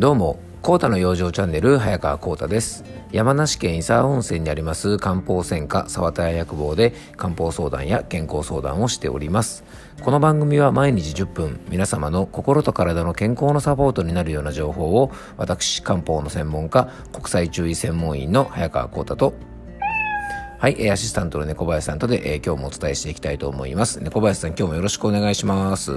どうも、コータの養生チャンネル、早川コータです。山梨県伊佐温泉にあります漢方専科沢田屋薬房で漢方相談や健康相談をしております。この番組は毎日10分、皆様の心と体の健康のサポートになるような情報を、私、漢方の専門家、国際注意専門員の早川コータとはい、アシスタントの猫林さんとで、えー、今日もお伝えしていきたいと思います。猫林さん、今日もよろしくお願いします。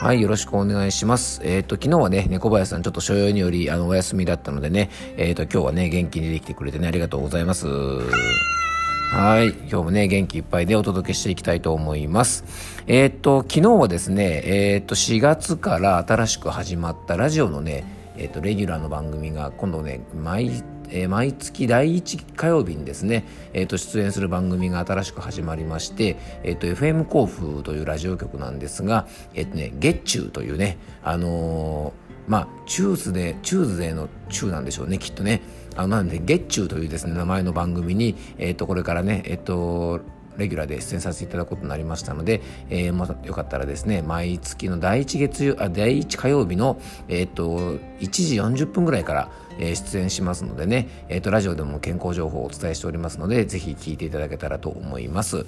はい、よろしくお願いします。えっ、ー、と、昨日はね、猫林さんちょっと所用により、あの、お休みだったのでね、えっ、ー、と、今日はね、元気にできてくれてね、ありがとうございます。はい。今日もね、元気いっぱいでお届けしていきたいと思います。えっ、ー、と、昨日はですね、えっ、と、4月から新しく始まったラジオのね、えっ、と、レギュラーの番組が今度ね、毎えー、毎月第1火曜日にですね、えー、と出演する番組が新しく始まりまして、えー、と FM 甲府というラジオ局なんですが、えーとね、月中というね、あのー、まあ、チューズで、チューズデーの中なんでしょうね、きっとね。あのなんで、月中というですね、名前の番組に、えっ、ー、と、これからね、えっ、ー、と、レギュラーで出演させていただくことになりましたので、えー、もよかったらですね、毎月の第1月、あ、第1火曜日の、えっ、と、1時40分ぐらいから、えー、出演しますのでね、えっ、と、ラジオでも健康情報をお伝えしておりますので、ぜひ聞いていただけたらと思います。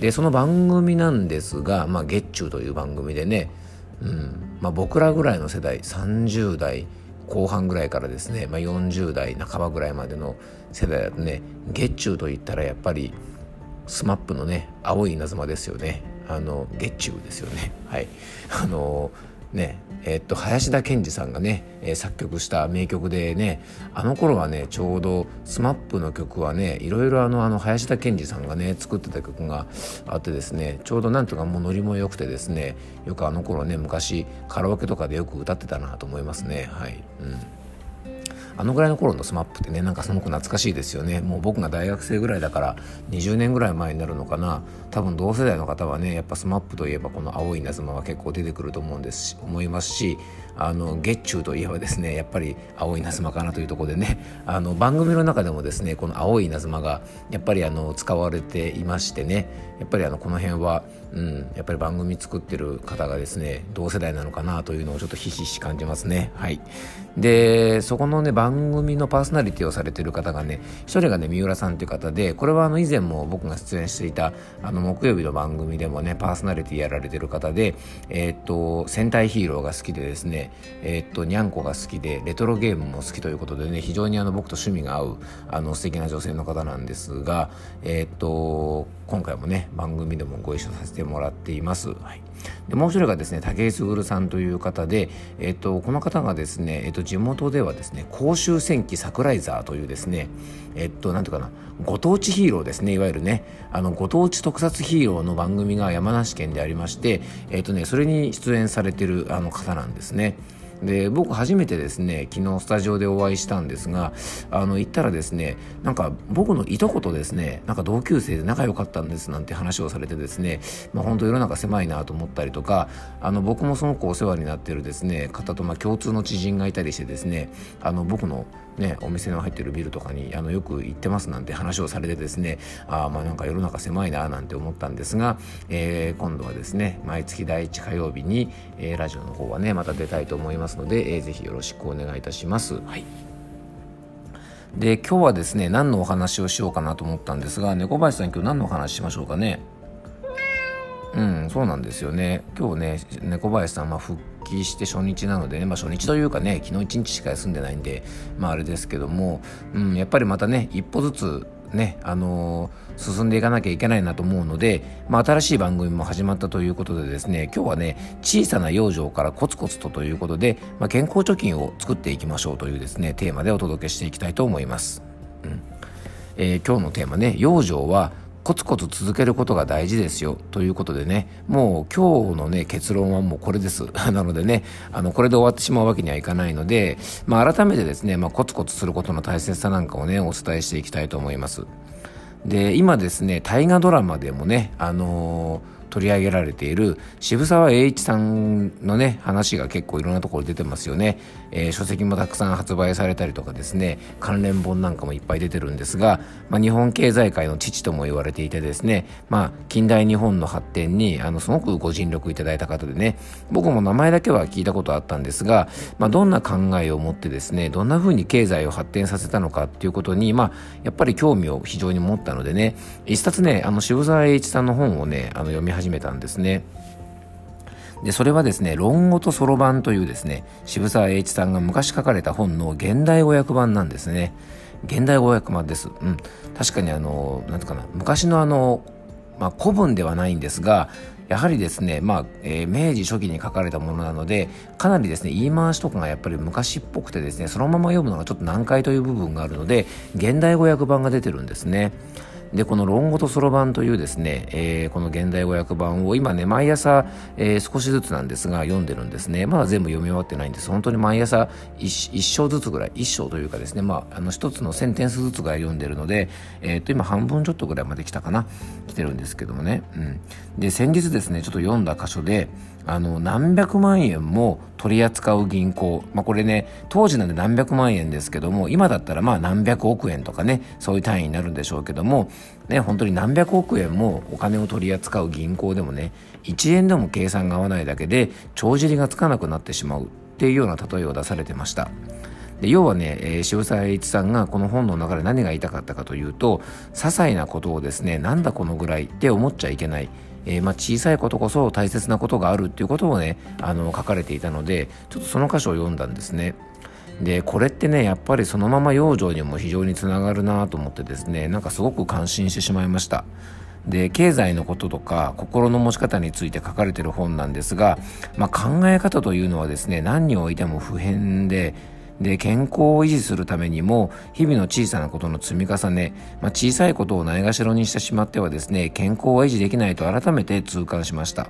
で、その番組なんですが、まあ、月中という番組でね、うん、まあ、僕らぐらいの世代、30代、後半ぐらいからですね、まあ、40代半ばぐらいまでの世代だとね月中といったらやっぱり SMAP のね青い稲妻ですよね。あの月中ですよね。はい。あのねえー、っと林田健二さんがね、えー、作曲した名曲でねあの頃はねちょうど SMAP の曲はねいろいろあのあの林田健二さんがね作ってた曲があってですねちょうどなんとかもうノリも良くてですねよくあの頃ね昔カラオケとかでよく歌ってたなと思いますね。はい。うん。あのぐらいの頃の SMAP ってねなんかすごく懐かしいですよね。もう僕が大学生ぐらいだから20年ぐらい前になるのかな。多分同世代の方はねやっぱ SMAP といえばこの青い稲妻は結構出てくると思うんです思いますしあの月中といえばですねやっぱり青い稲妻かなというとこでね。あの番組の中でもですねこの青い稲妻がやっぱりあの使われていましてね。やっぱりあのこの辺は、うん、やっぱり番組作ってる方がですね同世代なのかなというのをちょっとひしひし感じますね。はい。でそこのね番組のパーソナリティをされてる方がね一人がね三浦さんという方でこれはあの以前も僕が出演していたあの木曜日の番組でもねパーソナリティやられてる方でえー、っと戦隊ヒーローが好きでですねえー、っとにゃんこが好きでレトロゲームも好きということでね非常にあの僕と趣味が合うあの素敵な女性の方なんですがえー、っと今回もね番組でもご一緒させてもらっています。はい、でもう一人がですね武井卓さんという方で、えっと、この方がですね、えっと、地元ではですね甲州戦記サクライザーというですねえっとなんていうかなご当地ヒーローですねいわゆるねあのご当地特撮ヒーローの番組が山梨県でありましてえっとねそれに出演されてるあの方なんですね。で僕初めてですね昨日スタジオでお会いしたんですがあの行ったらですねなんか僕のいとことですねなんか同級生で仲良かったんですなんて話をされてですね、まあ、本当世の中狭いなと思ったりとかあの僕もすごくお世話になってるですね方とま共通の知人がいたりしてですねあの僕のね、お店の入ってるビルとかにあのよく行ってますなんて話をされてですねあまあなんか世の中狭いななんて思ったんですが、えー、今度はですね毎月第1火曜日に、えー、ラジオの方はねまた出たいと思いますので、えー、ぜひよろしくお願いいたします。はいで今日はですね何のお話をしようかなと思ったんですが猫林さん今日何のお話しましょうかね？うんそうなんですよね今日ね猫林さん、まあ、復帰して初日なのでね、まあ、初日というかね昨日一日しか休んでないんでまああれですけども、うん、やっぱりまたね一歩ずつね、あのー、進んでいかなきゃいけないなと思うので、まあ、新しい番組も始まったということでですね、今日はね、小さな養生からコツコツとということで、まあ、健康貯金を作っていきましょうというですね、テーマでお届けしていきたいと思います。うんえー、今日のテーマね、養生はコツコツ続けることが大事ですよということでね。もう今日のね結論はもうこれです。なのでねあのこれで終わってしまうわけにはいかないので、まあ、改めてですね、まあ、コツコツすることの大切さなんかをねお伝えしていきたいと思います。で今ですね大河ドラマでもねあのー取り上げられている渋沢栄一さんのね話が結構いろんなところ出てますよね、えー、書籍もたくさん発売されたりとかですね関連本なんかもいっぱい出てるんですが、まあ、日本経済界の父とも言われていてですね、まあ、近代日本の発展にあのすごくご尽力いただいた方でね僕も名前だけは聞いたことあったんですが、まあ、どんな考えを持ってですねどんな風に経済を発展させたのかっていうことに、まあ、やっぱり興味を非常に持ったのでね一冊ねあの渋沢栄一さんの本をねあの読み始めたんですね。でそれはですね「論語とそろばん」というですね渋沢栄一さんが昔書かれた本の現代語訳版なんですね現代語訳版ですうん確かにあの何ていうかな昔のあのまあ、古文ではないんですがやはりですね、まあえー、明治初期に書かれたものなのでかなりですね言い回しとかがやっぱり昔っぽくてですねそのまま読むのがちょっと難解という部分があるので現代語訳版が出てるんですね。でこの「論語とそろばん」というですね、えー、この現代語訳版を今ね毎朝、えー、少しずつなんですが読んでるんですね。まだ全部読み終わってないんです。本当に毎朝 1, 1章ずつぐらい1章というかですねまああの1つのセンテンスずつぐらい読んでるので、えー、と今半分ちょっとぐらいまで来たかな。来てるんですけどもね、うん、で先日ですねちょっと読んだ箇所であの何百万円も取り扱う銀行、まあ、これね当時なんで何百万円ですけども今だったらまあ何百億円とかねそういう単位になるんでしょうけどもね本当に何百億円もお金を取り扱う銀行でもね1円でも計算が合わないだけで帳尻がつかなくなってしまう。っていうような例えを出されてました。で要はね、えー、渋沢栄一さんがこの本の中で何が言いたかったかというと些細なことをですねなんだこのぐらいって思っちゃいけない。えー、まあ、小さいことこそ大切なことがあるっていうことをねあの書かれていたのでちょっとその箇所を読んだんですね。でこれってねやっぱりそのまま養生にも非常につながるなと思ってですねなんかすごく感心してしまいました。で経済のこととか心の持ち方について書かれてる本なんですが、まあ、考え方というのはですね何においても普遍でで健康を維持するためにも日々の小さなことの積み重ね、まあ、小さいことをないがしろにしてしまってはですね健康は維持できないと改めて痛感しました。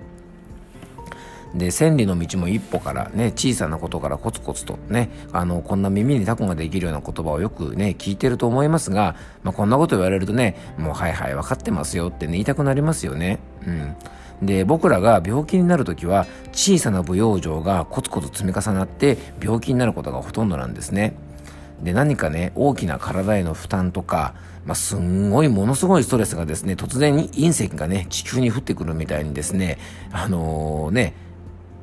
で千里の道も一歩からね小さなことからコツコツとねあのこんな耳にタコができるような言葉をよくね聞いてると思いますが、まあ、こんなこと言われるとねもうはいはい分かってますよってね言いたくなりますよね。うん。で僕らが病気になる時は小さな不養生がコツコツ積み重なって病気になることがほとんどなんですね。で何かね大きな体への負担とか、まあ、すんごいものすごいストレスがですね突然に隕石がね地球に降ってくるみたいにですねあのー、ね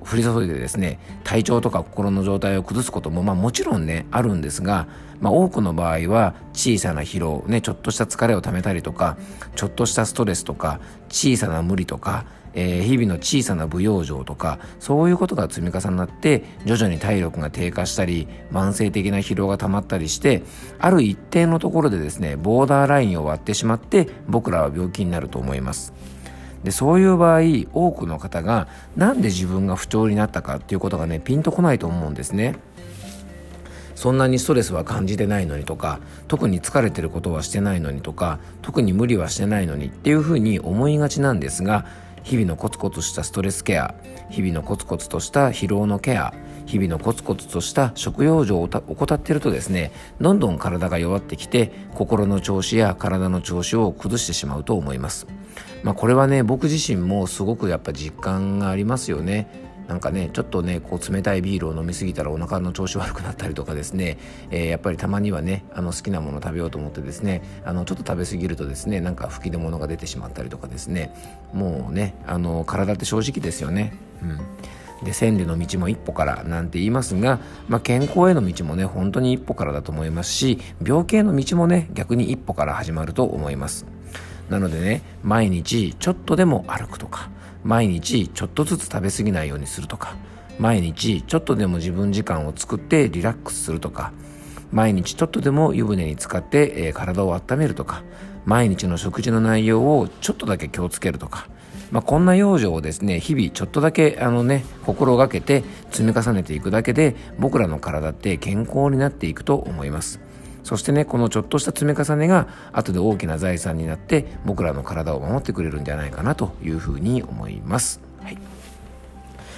降り注いでですね体調とか心の状態を崩すことも、まあ、もちろんねあるんですが、まあ、多くの場合は小さな疲労、ね、ちょっとした疲れをためたりとかちょっとしたストレスとか小さな無理とかえー、日々の小さな不養生とかそういうことが積み重なって徐々に体力が低下したり慢性的な疲労が溜まったりしてある一定のところでですねボーダーラインを割ってしまって僕らは病気になると思います。でそういう場合多くの方が何で自分が不調になったかっていうことがねピンとこないと思うんですね。そんなにストレスは感じてないのにとか特に疲れてることはしてないのにとか特に無理はしてないのにっていうふうに思いがちなんですが日々のコツコツしたストレスケア日々のコツコツとした疲労のケア日々のコツコツとした食用状を怠っているとですねどんどん体が弱ってきて心の調子や体の調子を崩してしまうと思います。まあこれはね僕自身もすごくやっぱ実感がありますよね。なんかねちょっとねこう冷たいビールを飲みすぎたらお腹の調子悪くなったりとかですね、えー、やっぱりたまにはねあの好きなもの食べようと思ってですねあのちょっと食べ過ぎるとですねなんか吹き出物が出てしまったりとかですね。もうねあの体って正直ですよね。うん。で千里の道も一歩からなんて言いますが、まあ、健康への道もね本当に一歩からだと思いますし病気への道もね逆に一歩から始まると思います。なのでね毎日ちょっとでも歩くとか毎日ちょっとずつ食べ過ぎないようにするとか毎日ちょっとでも自分時間を作ってリラックスするとか毎日ちょっとでも湯船に浸かって、えー、体を温めるとか毎日の食事の内容をちょっとだけ気をつけるとか、まあ、こんな養生をですね日々ちょっとだけあのね心がけて積み重ねていくだけで僕らの体って健康になっていくと思います。そしてねこのちょっとした積み重ねが後で大きな財産になって僕らの体を守ってくれるんじゃないかなというふうに思います。はい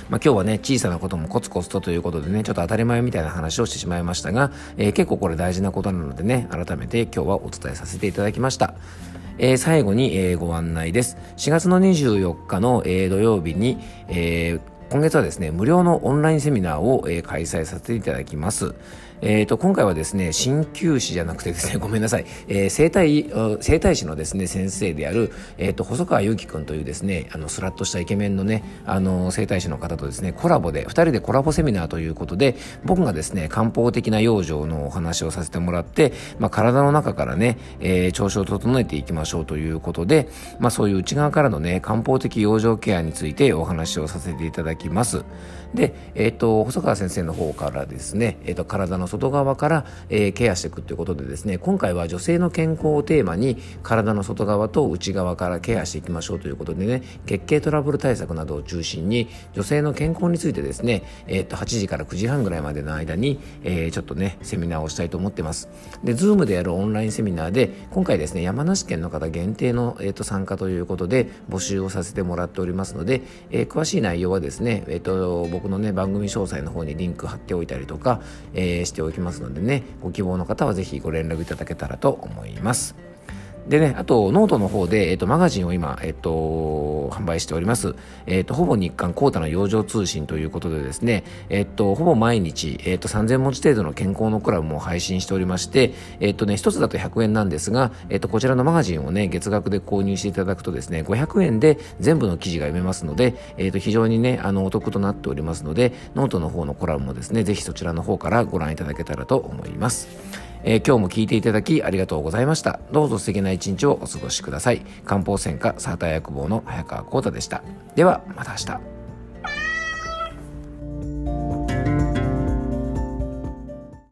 まあ、今日はね、小さなこともコツコツとということでね、ちょっと当たり前みたいな話をしてしまいましたが、えー、結構これ大事なことなのでね、改めて今日はお伝えさせていただきました。えー、最後に、えー、ご案内です。4月の24日の、えー、土曜日に、えー今月はですね、無料のオンラインセミナーを、えー、開催させていただきます。えっ、ー、と、今回はですね、鍼灸師じゃなくてですね、ごめんなさい、えー、生体、生体師のですね、先生である、えっ、ー、と、細川祐樹くんというですね、あの、スラッとしたイケメンのね、あの、生体師の方とですね、コラボで、二人でコラボセミナーということで、僕がですね、漢方的な養生のお話をさせてもらって、まあ、体の中からね、えー、調子を整えていきましょうということで、まあ、そういう内側からのね、漢方的養生ケアについてお話をさせていただきます。で、えっ、と、細川先生の方からですね、えっ、と、体の外側から、えー、ケアしていくということでですね今回は女性の健康をテーマに体の外側と内側からケアしていきましょうということでね月経トラブル対策などを中心に女性の健康についてですね、えー、と8時から9時半ぐらいまでの間に、えー、ちょっとねセミナーをしたいと思ってます。で Zoom でやるオンラインセミナーで今回ですね山梨県の方限定の、えー、と参加ということで募集をさせてもらっておりますので、え、詳しい内容はですね、えー、と僕のね番組詳細の方にリンク貼っておいたりとか、えー、しておきますのでねご希望の方はぜひご連絡いただけたらと思います。でね、あと、ノートの方で、えっ、と、マガジンを今、えっ、と、販売しております。えっ、と、ほぼ日刊コータの養生通信ということでですね、えっ、と、ほぼ毎日、えっ、と、3000文字程度の健康のコラムも配信しておりまして、えっ、とね、一つだと100円なんですが、えっ、と、こちらのマガジンをね、月額で購入していただくとですね、500円で全部の記事が読めますので、えっ、と、非常にね、あの、お得となっておりますので、ノートの方のコラムもですね、ぜひそちらの方からご覧いただけたらと思います。えー、今日も聞いていただきありがとうございました。どうぞ素敵な一日をお過ごしください。漢方専科サーター薬房の早川幸太でした。では、また明日。